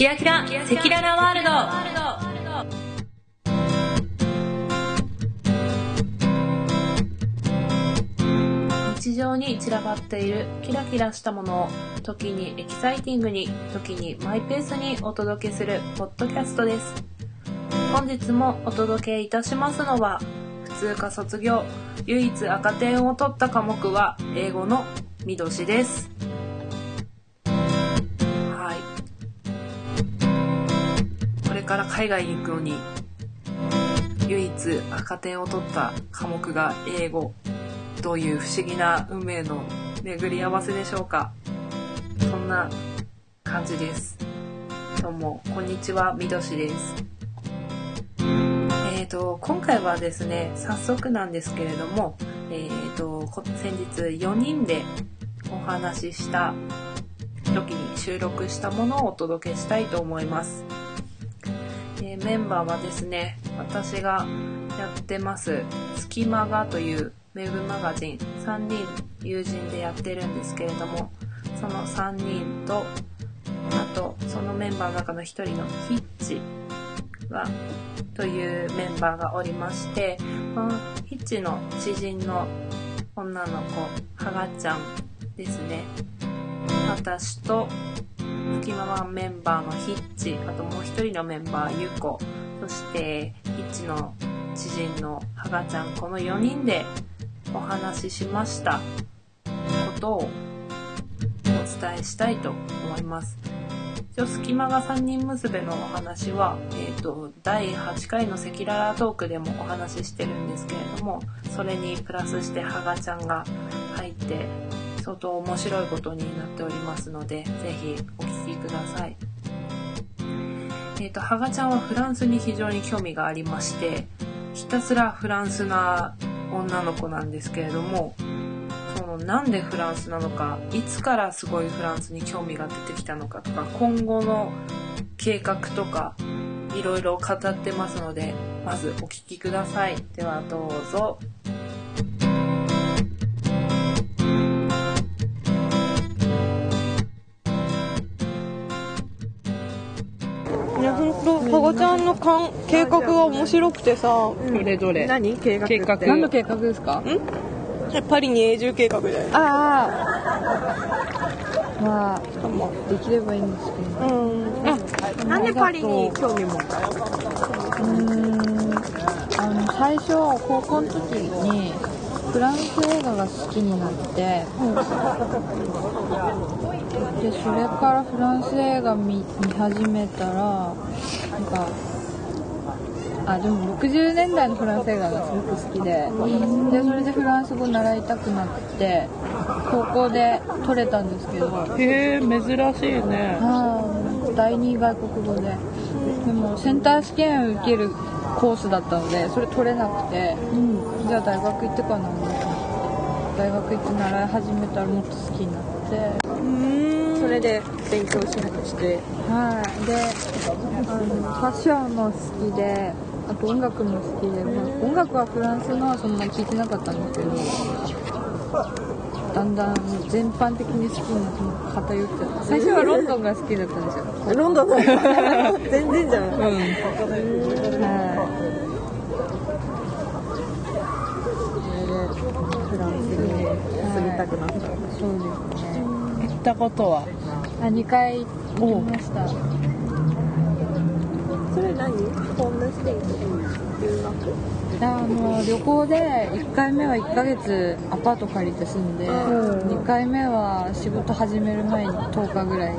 キラキラ赤裸々ワールド。日常に散らばっているキラキラしたものを時にエキサイティングに時にマイペースにお届けするポッドキャストです。本日もお届けいたしますのは普通科卒業唯一赤点を取った科目は英語のみどしです。から海外に行くのに唯一赤点を取った科目が英語どういう不思議な運命の巡り合わせでしょうか。そんな感じです。どうもこんにちはみどしです。えーと、今回はですね早速なんですけれども、えーと、先日4人でお話しした時に収録したものをお届けしたいと思います、えー、メンバーはですね私がやってます「隙間が」というウェブマガジン3人友人でやってるんですけれどもその3人とあとそのメンバーの中の1人のヒッチはというメンバーがおりましてこのヒッチの知人の女の子はがちゃんですね。私と隙間ワンメンバーのヒッチあともう一人のメンバーゆこそしてヒッチの知人のはがちゃんこの4人でお話ししましたことをお伝えしたいと思います。一応隙間が3人娘のお話は、えーと、第8回の赤裸々トークでもお話ししてるんですけれどもそれにプラスしてハガちゃんが入って相当面白いことになっておりますので是非お聴きください。えーと、ハガちゃんはフランスに非常に興味がありましてひたすらフランスな女の子なんですけれどもそのなんでフランスなのかいつからすごいフランスに興味が出てきたのかとか今後の計画とかいろいろ語ってますのでまずお聞きくださいではどうぞいや本当かごちゃんのかん計画が面白くてさ、どれどれ？何？計画って。計画。何の計画ですか？えパリに永住計画だよああまあできればいいんですけど。うん。なんでパリに興味持ったの？うーん。あの最初高校の時にフランス映画が好きになって、でそれからフランス映画見見始めたらなんかあでも60年代のフランス映画がすごく好きででそれでフランス語習いたくなって高校で取れたんですけど。へえ珍しいね。はい。第二外国語で。でもセンター試験を受けるコースだったのでそれ取れなくて、じゃあ大学行ってからな思って大学行って習い始めたらもっと好きになって。うん。それで勉強しなくして。はい。であのファッションも好きであと音楽も好きで、まあ、音楽はフランスのはそんなに聴いてなかったんですけどだんだん全般的に好きになって偏っちゃって最初はロンドンが好きだったんですよ。ロンドンの。全然じゃん。うん。はいフランスに住みたくなったそうですね。行ったことは。あ2回行きました。それ何？ホームステイ留学あの旅行で1回目は1ヶ月アパート借りて住んで、2回目は仕事始める前に10日ぐらい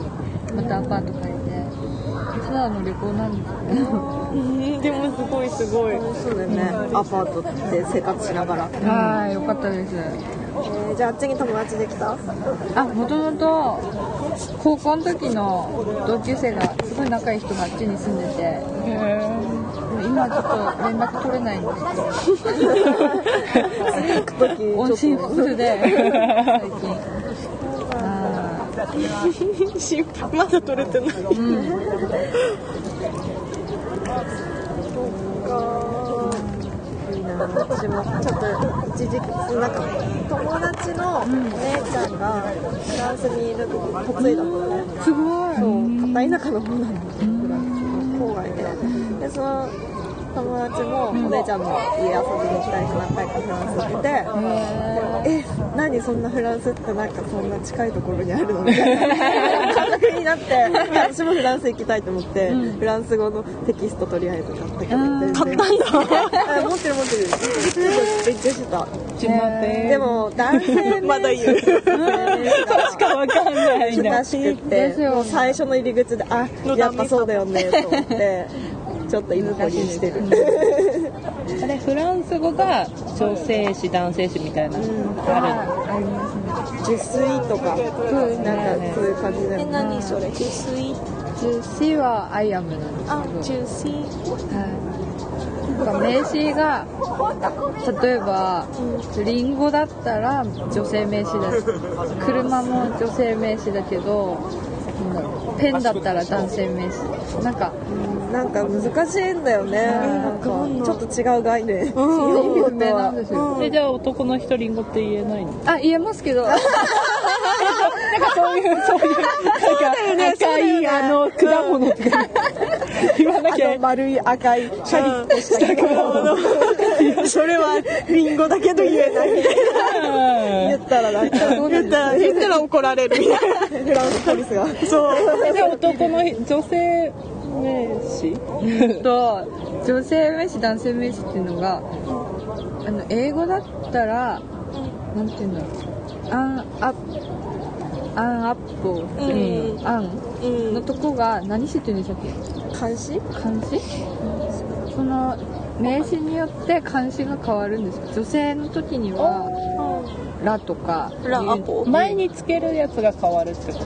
またアパート借りてただの旅行なんですけど。う んでもすごいすごい。そうだよね。アパートで生活しながら、はい。よかったですえーじゃああっちに友達できた？あもともと高校の時の同級生がすごい仲いい人があっちに住んでて。へえ今ちょっと連絡取れないんですけど。次行く時音信不通で。最近。あ 心配。まだ取れてない。ーうんったの私もちょっと一時期なんか友達のお姉ちゃんがフランスにいる時嫁いだのすごいそう片田舎の方なんだけど郊外ででその友達もお姉ちゃんも家遊びに行ったりして何回かフランス行っててえ何そんなフランスってなんかそんな近いところにあるの？みたいな感覚になって 私もフランス行きたいと思って、フランス語のテキストとりあえず買ったけど全然。買ったんだ。持ってる持ってる。勉強してたちょっと待ってでも男性まだ言う。しかわかんないんだ。らしくて最初の入り口であやっぱそうだよねと思ってちょっと今保留してる。あれフランス語が女性詞男性詞みたいなのあありますね。自炊とかそうですなんかねそういう感じでえ何それ？自炊ジュシはアイアムなんですあけど。中心はい、なんか名詞が例えばリンゴだったら女性名詞だし車も女性名詞だけどペンだったら男性名詞。なんかなんか難しいんだよね。なんかちょっと違う概念。意味不明なんですよ、じゃあ男の人リンゴって言えないの？あ言えますけど。なんかそういう そういうなんか赤いあの果物とか言わなきゃ。丸い赤いシャリッとした。果物それはリンゴだけど言えない。言ったらなんか。言ったら言ったら怒られる。みたいなフランスポリスが。そう。えで男の女性名詞と女性名詞男性名詞っていうのがあの英語だったらなんていうんだろう。アンアップアンアップルっていうのアンうん。のとこが何詞って言うんでしたっけ？監視？漢詞その名詞によって漢詞が変わるんですよ。女性の時には「ラ」とかラアポ？前につけるやつが変わるってこと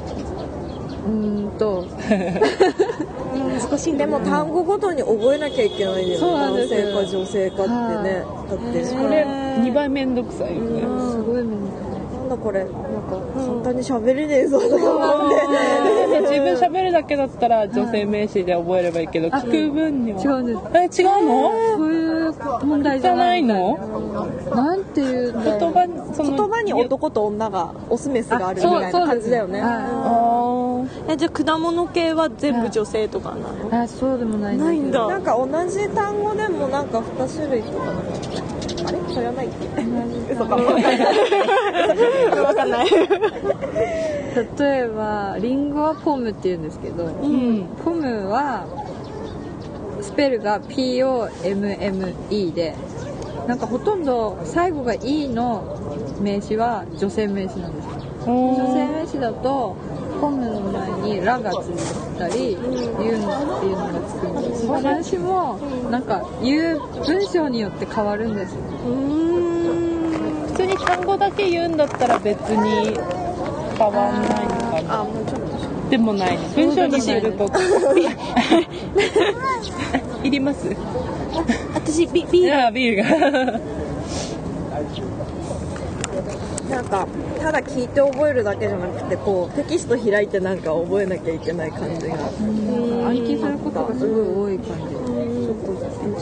うーんと 難しい。でも単語ごとに覚えなきゃいけないんだよ男性か女性かってね。だってこれ2倍めんどくさいよね。すごい面倒なんだこれ。なんか簡単に喋れねえぞとか思って。自分喋るだけだったら女性名詞で覚えればいいけど、聞く分には。違うんです。え違うの？そういう問題じゃないの？なんていう言葉その言葉に男と女がオスメスがあるみたいな感じだよね。はあえじゃあ果物系は全部女性とかなの？いあそうでもないないんだ。なんか同じ単語でもなんか2種類とかなんかあれ？それはないっけ？嘘か わかんない。例えばリンゴはポムって言うんですけど、ーうん。ポムはスペルが POMME でなんかほとんど最後が E の名詞は女性名詞なんですよ。女性名詞だとポムの前に「ラ」がついたり「ユン」っていうのがつくんですフランスもなんか言う文章によって変わるんですよ。普通に単語だけ言うんだったら別に変わんないのかな。あもうちょっと。でもない。文章にすると いります？私ビビいやビールがなんかただ聞いて覚えるだけじゃなくてこうテキスト開いてなんか覚えなきゃいけない感じが。暗記することがすごい多い感じ。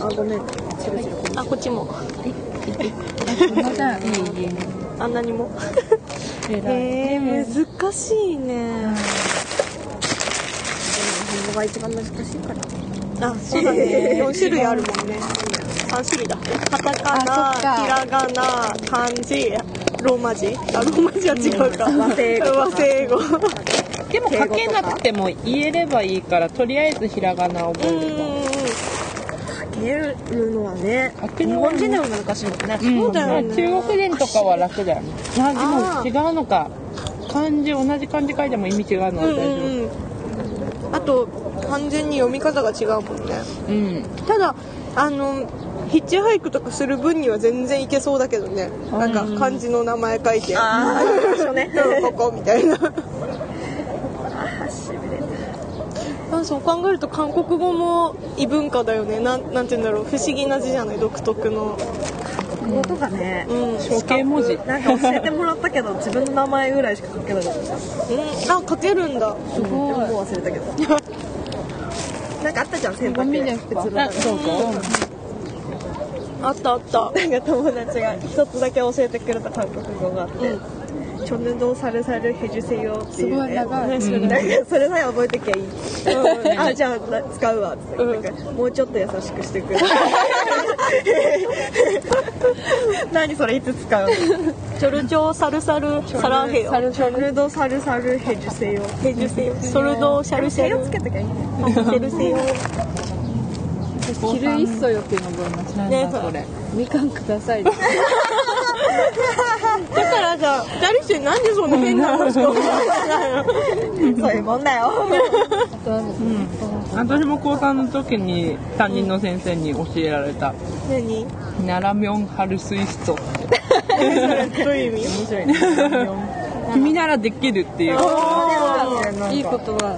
あごめんあこっちも。あんなにもえー、難しいね。日本語が一番難しいから。あそうだね。4種類あるもんね。3種類だ。カタカナひらがな漢字ローマ字？あローマ字は違うか、和製語。とか和製語。でも書けなくても言えればいいからとりあえずひらがな覚うんうんえれば書けるのはね。日本人でも難しいもんね。そうだよね。まあ中国人とかは楽だよねああでも違うのか。漢字同じ漢字書いても意味違うのは大うんうん丈うん。あと完全に読み方が違うもんね。夫うん。ただあのヒッチハイクとかする分には全然いけそうだけどね。なんか漢字の名前書いて。ああね。うんここみたいな。まあそう考えると韓国語も異文化だよね。なんなんて言うんだろう。不思議な字じゃない？独特の。音がねうん、うん、象形文字。なんか教えてもらったけど自分の名前ぐらいしか書けなかった。あ書けるんだ。すごいもう忘れたけど。なんかあったじゃん選択ゴミですか普通のあそうそうあったあった。なんか友達が一つだけ教えてくれた韓国語があって「チョヌドサルサルヘジュセヨ」っていう、ね、すごい長い。うん。なん。かそれさえ覚えてきゃいい、うん。あじゃあ使うわ。って言って、なん。かもうちょっと優しくしてくれ。何それいつ使うの？チョルチョサルサルサラヘヨチョヌドサルサルヘジュセヨヘジュセヨソルドシャルシャルつけときゃいいね。シェルセヨキルイッソよっていうの覚えましたねなんだそれみかんくださいだからさ二人してなんでそんな変なのしか思わないの？そういうもんだよ。私も高3の時に担任の先生に教えられた。何「ナラミョンハルスイスト」ってどういう意味？面白いね。君ならできるっていう。いい言葉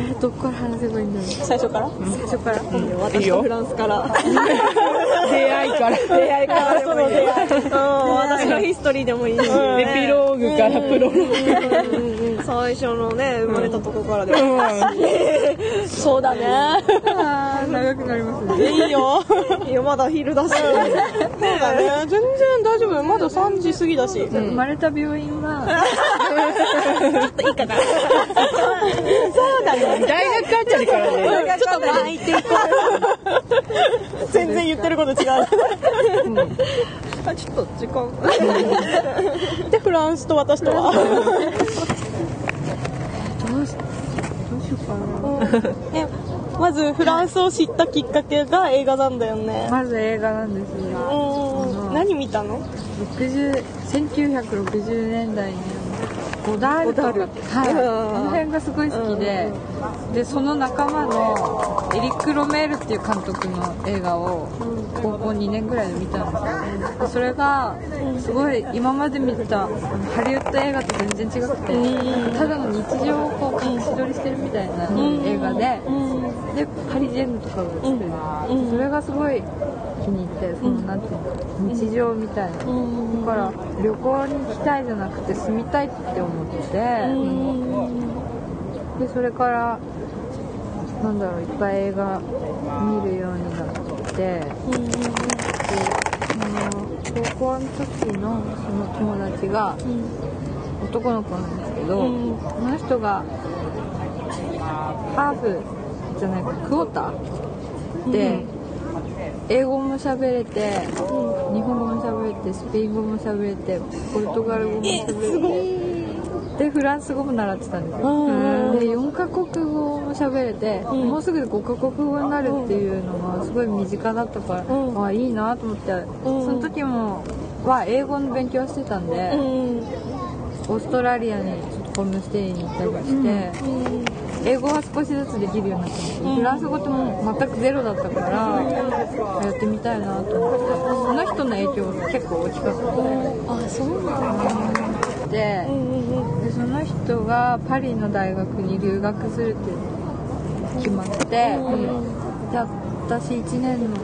えどっから話せばいいんだろう？最初から？最初から？私とフランス から。出会いから。出会いから。その出会いうん。私のヒストリーでもいい。しエピローグからプロ。ローグ最初のね生まれたとこからで。そうだね。長くなりますね。いいよ。いやまだ昼だし。そうだね。全然大丈夫まだ3時過ぎだし。生まれた病院は。そうだね大学あたりからねちょっと巻いていこう全然言ってること違うあちょっと時間。でフランスと私とはどうしどうしようかなえまずフランスを知ったきっかけが映画なんだよね。まず映画なんですうん。何見たの？60 1960年代にゴダールとかゴダールはい、うんあの辺がすごい好きで、でその仲間のエリック・ロメールっていう監督の映画を高校2年ぐらいで見たんですよ。でそれがすごい今まで見たハリウッド映画と全然違くて、ただの日常をこう隠し撮りしてるみたいな映画で、でパリジェンヌとかが映ってる、それがすごい気に入ってその、なんていうの日常みたいな、だから旅行に行きたいじゃなくて住みたいって思って、でそれからなんだろういっぱい映画見るようになって。でその高校の時のその友達が男の子なんですけど、その人がハーフじゃないかクォーターで、英語も喋れて、日本語も喋れてスペイン語も喋れてポルトガル語も喋れてでフランス語も習ってたんですよ、で4カ国語も喋れて、もうすぐで5カ国語になるっていうのがすごい身近だったから、あいいなと思って、その時もは英語の勉強してたんで、オーストラリアにちょっとホームステイに行ったりして、英語は少しずつできるようになったんですけどフランス語ってもう全くゼロだったからやってみたいなと思って。その人の影響が結構大きかったあそうなんででその人がパリの大学に留学するって決まって、で私1年の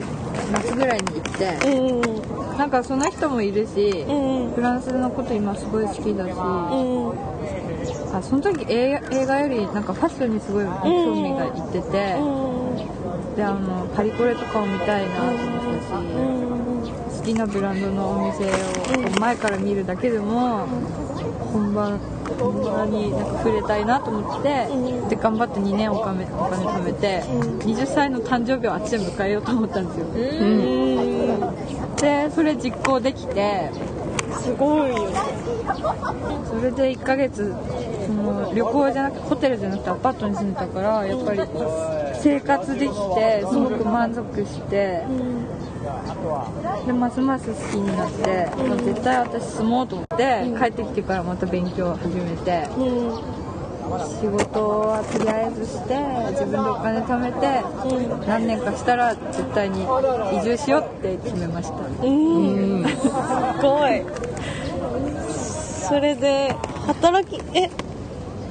夏ぐらいに行って、なんかその人もいるし、フランスのこと今すごい好きだし、あその時映画映画よりなんかファッションにすごい興味がいってて、であのパリコレとかを見たいなと思ったし、好きなブランドのお店を前から見るだけでも本番本番になんか触れたいなと思って、で頑張って2年お金お金貯めて、20歳の誕生日をあっちで迎えようと思ったんですよ、でそれ実行できてすごいそれで1ヶ月その旅行じゃなくてホテルじゃなくてアパートに住んでたからやっぱり生活できてすごく満足して、でますます好きになって、もう絶対私住もうと思って、帰ってきてからまた勉強を始めて、仕事はとりあえずして自分でお金貯めて、何年かしたら絶対に移住しようって決めました。うん。すごい。それで働きえ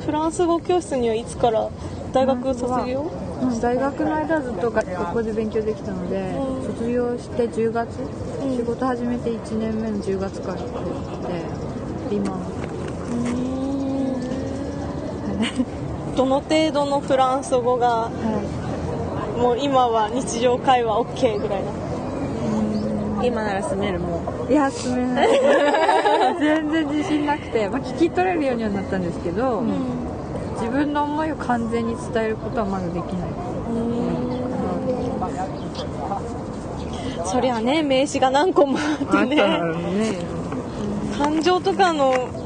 フランス語教室にはいつから大学卒業？大学の間はずっとが学校で勉強できたので、うん。卒業して10月、うん。仕事始めて1年目の10月から来て今 どの程度のフランス語がはもう今は日常会話 OK ぐらいな。今なら住めるもん。いいや住めない。全然自信なくて、まあ、聞き取れるようにはなったんですけど、自分の思いを完全に伝えることはまだできない。そりゃね名詞が何個もあってね。ね。感情とかのえ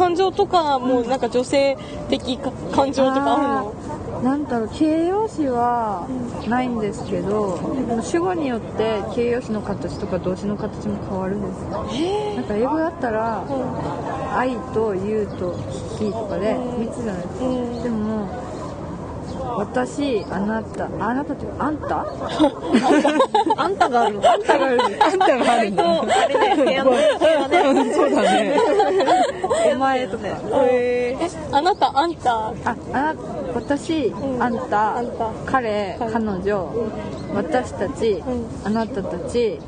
感情とかもなんか女性的か感情とかあるの？なんだろう形容詞はないんですけど、主語によって形容詞の形とか動詞の形も変わるんですなんか英語だったら「愛」と「you」と「he」とかで3つじゃないですか、うん。でも私あなたあなたってあんた？あんたがあるの？あんたがあるあんたがあるの。あれだね とか。えあなたあんた？ああな私、ん。あんたあんた。彼、はい。彼女、私たち、ん。あなたたち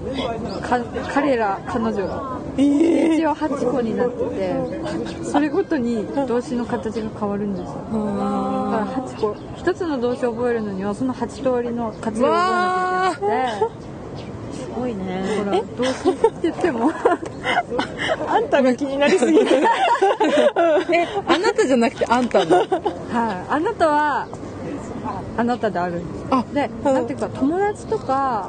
か彼ら彼女一応8個になっててそれごとに動詞の形が変わるんですよ。だから8個一つの動詞を覚えるのにはその8通りの活用を覚えなきゃいけなくてすごいね。ほら動詞って言ってもあんたが気になりすぎて。えあなたじゃなくてあんたの？はい、あなたはあなたであるんです。あで、なんていうか友達とか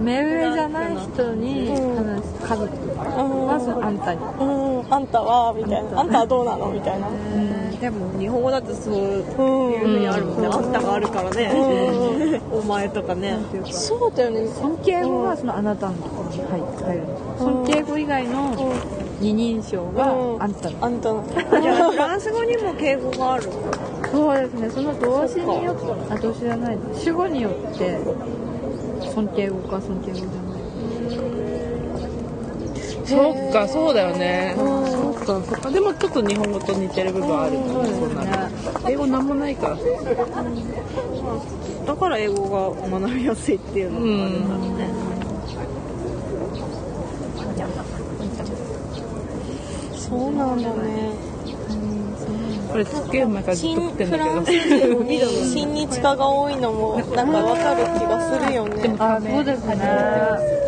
目上じゃない人に話す。家族はそのあんたに、うん。あんたはみたいな。あんたはどうなの？みたいな。でも日本語だとそういううん。ふうにあるもんね、あんたがあるからね、お前とかね。そうだよね。尊敬語はそのあなたのところにる。尊敬語以外の二人称があんたの。あんたの。じゃあフランス語にも敬語がある。そうですね。その動詞によって。あ動詞じゃない。主語によって尊敬語か尊敬語じゃない。そっかそうだよね。そっかそっか。でもちょっと日本語と似てる部分あるかもそうなる英語なんもないから。だから英語が学びやすいっていうのがあるんだろうね、そうなんだねこれすっげえ前からずっと新食ってんフランだけス人に親日家が多いのもなんかわかる気がするよね。あそうですね。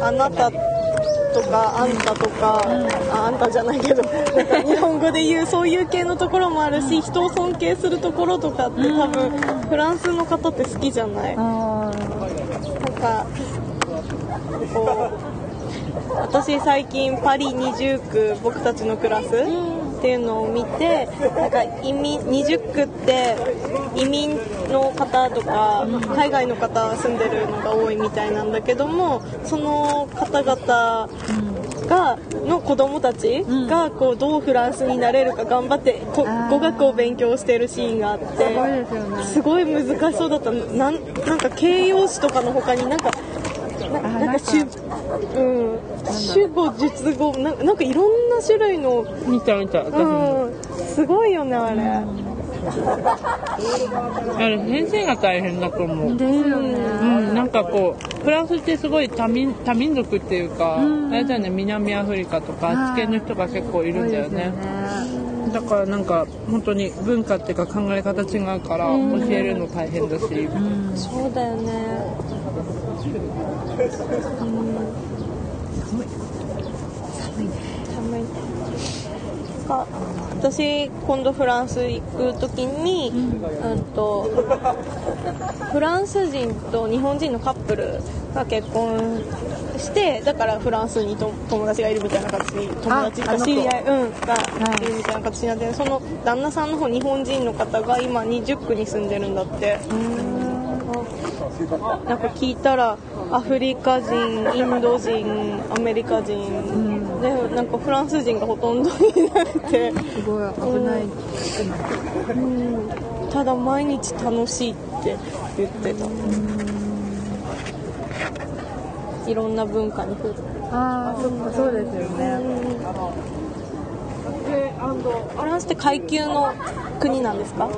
あなたとかあんたとか、ああんたじゃないけどなんか日本語で言うそういう系のところもあるし人を尊敬するところとかって多分フランスの方って好きじゃない？あなんかこう私最近パリ20区僕たちのクラス？っていうのを見てなんか移民20区って移民の方とか海外の方住んでるのが多いみたいなんだけどもその方々がの子供たちがこうどうフランスになれるか頑張って語学を勉強してるシーンがあってすごい難しそうだった。なんなんか形容詞とかの他になんかなあなんか主うん。主語述語。ななんかいろんな種類の。見た見た。私もうん。すごいよねあれ。あれ先生が大変だと思う。ですよね。うん、なんかこうフランスってすごい多民多民族っていうか、あれだよね南アフリカとかあっち系の人が結構いるんだよね。だからなんか本当に文化っていうか考え方違うから教えるの大変だし、そうだよね寒い。か私今度フランス行く時に、うんとフランス人と日本人のカップルが結婚してだからフランスにと友達がいるみたいな形に友達ああの子か知り合い、うん、がいるみたいな形になってその旦那さんの方日本人の方が今20区に住んでるんだって。なんか聞いたらアフリカ人インド人アメリカ人、でなんかフランス人がほとんどいなくて、すごい危ないうん、ただ毎日楽しいって言ってた、いろんな文化に触れああそうですよね。フランスって階級の国なんですか？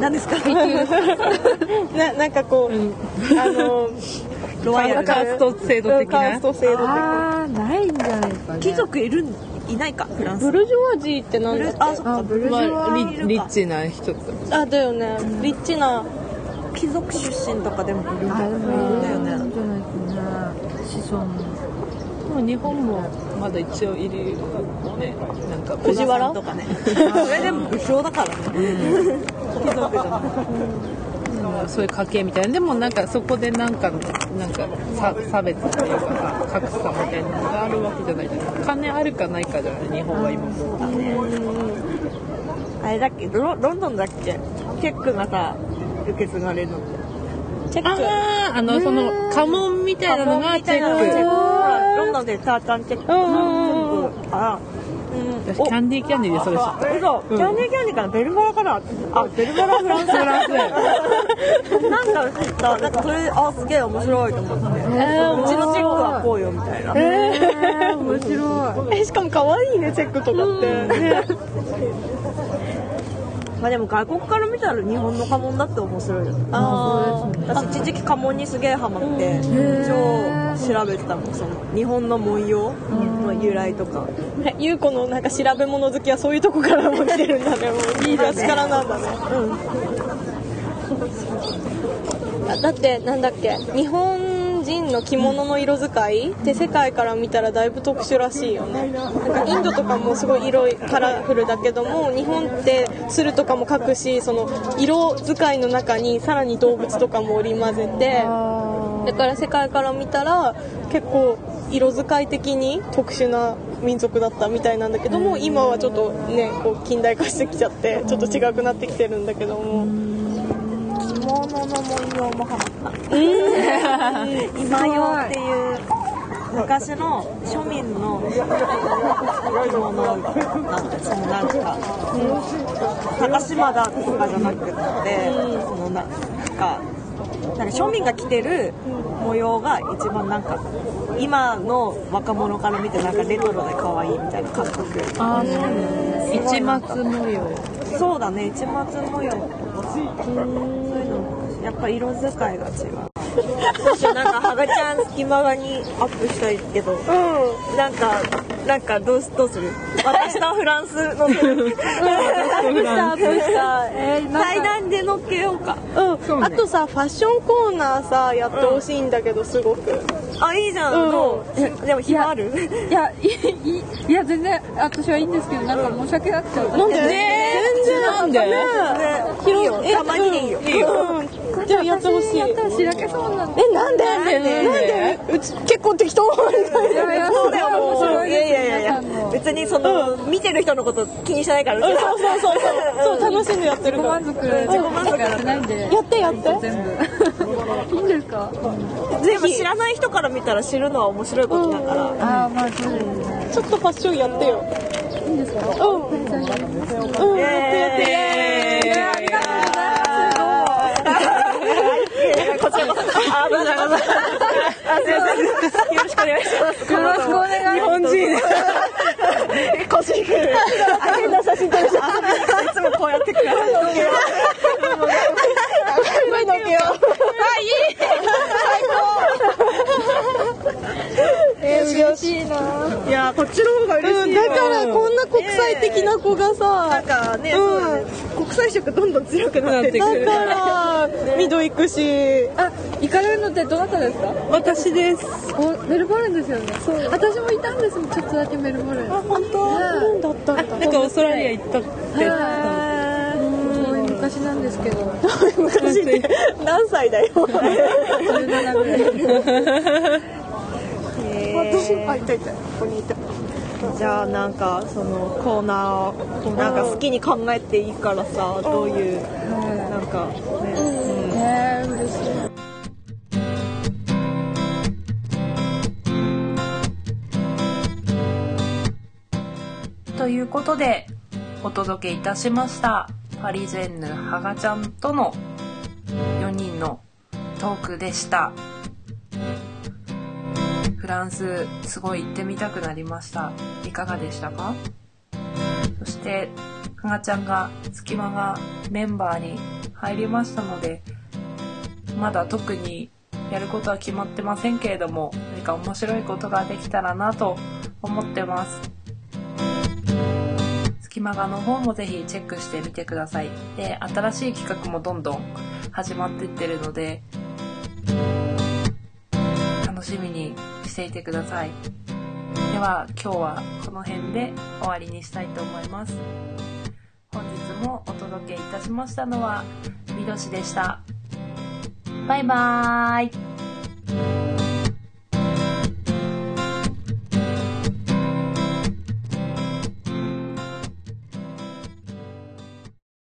何ですか？ななんかこう、あの ロワイヤル。カースト制度的カーなスト制度的な？ああないんじゃないですかね。貴族いるんいないかフランス。ブルジョワジーって何だ？っけあそっか。あブルジョまワあリリッチな人とあだよね。リッチな貴族出身とかでもいるんだよね。子孫。でも日本もまだ一応いるよね。なんか藤原？とかね。それでも武将だからね。貴族じゃないそういう家系みたいな。でもなんかそこでなんかなんか差差別っていうかさ格差みたいなのがあるわけじゃないじゃない。金あるかないかじゃない日本は今も。あれだっけ？ロロンドンだっけ？チェックがさ受け継がれるの。チェック。あああのその家紋みたいなのがチェックほらロンドンでタータンチェックうんうん。うん。全部あ私キャンディーキャンディーでそれ。知っあ嘘キャンディーキャンディーかなベルバラかなあベルバラフランスたフランス なんか知ったなんかそれあすげえ面白いと思って、うちのチェックはこうよみたいな、えー、面白い。えしかも可愛いねチェックとかって、ね まあでも外国から見たら日本の家紋だって面白いよ。ねあ私一時期家紋にすげえハマって。超調べてたもんその日本の文様？の由来とか。あ優子のなんか調べ物好きはそういうとこからも来てるんだねもう。いい昔からなんだね。うん。あだってなんだっけ日本人の着物の色使いって世界から見たらだいぶ特殊らしいよね。なんかインドとかもすごい色カラフルだけども日本って鶴とかも描くしその色使いの中にさらに動物とかも織り交ぜてだから世界から見たら結構色使い的に特殊な民族だったみたいなんだけども今はちょっとねこう近代化してきちゃってちょっと違くなってきてるんだけども。着物の文様もハマった 今用っていう昔の庶民の着物なんてそのなんか高島田とかじゃなくってそのなんかなんか庶民が着てる模様が一番なんか今の若者から見てなんかレトロで可愛いみたいな感覚。あー市松模様。そうだね市松模様。そういうのやっぱ色使いが違う。私なんかハガちゃん隙間がにアップしたいけど、なんかなんかどうすどうする？私とフランスの対談で乗っけようか。うん、あとさファッションコーナーさやってほしいんだけどすごく、あいいじゃん、うでも暇ある？いやいいいいや全然私はいいんですけどなんか申し訳なくて。なんで、全然なんで？ね。いいよ。たまにでいいよ、うん、じゃあやってほしい。やったらしらけそうなんでえなんで？なんで？なんで？うち結構適当みたいいやいやそうだよもういやいやいやいや。別にその、見てる人のこと気にしないからそうそうそうそう。そう楽しんでやってるから。自己満足。自己満足やってないんで。やってやって。全部。いいんですか？でも知らない人から見たら知るのは面白いことだから、ああまあそうですねちょっとファッションやってよ。いいんですか？うん。うん。やってやってイエーイありがとうございますこちらこそあどうぞどうぞあすいませんよろしくお願いします。よろしくお願い日本人腰引く変な写真撮りしたいつもこうやってくる今のけよえー、嬉しいな。いやこっちの方が嬉しいよ。うんだからこんな国際的な子がなんさかね、うん。国際色どんどん強くなってってだからミド行くし。あ行かれるのってどなたですか？私です。おメルボルンですよね。そう。私もいたんですちょっとだけメルボルン。あ本当？なんだったんだなんかオーストラリア行ったって。すごい昔なんですけど。昔って 何歳だよ17 ぐらい。私あいたいた。ここにいたじゃあなんかそのコーナーなんか好きに考えていいからさどういうなんかね、えー、嬉しいということでお届けいたしましたパリジェンヌハガちゃんとの4人のトークでしたフランスすごい行ってみたくなりましたいかがでしたか？そして、かがちゃんが、隙間がメンバーに入りましたので、まだ特にやることは決まってませんけれども、何か面白いことができたらなと思ってます。隙間画の方もぜひチェックしてみてください。で、新しい企画もどんどん始まっていってるので、楽しみにしていてください。では、今日はこの辺で終わりにしたいと思います。本日もお届けいたしましたのは、みどしでした。バイバーイ。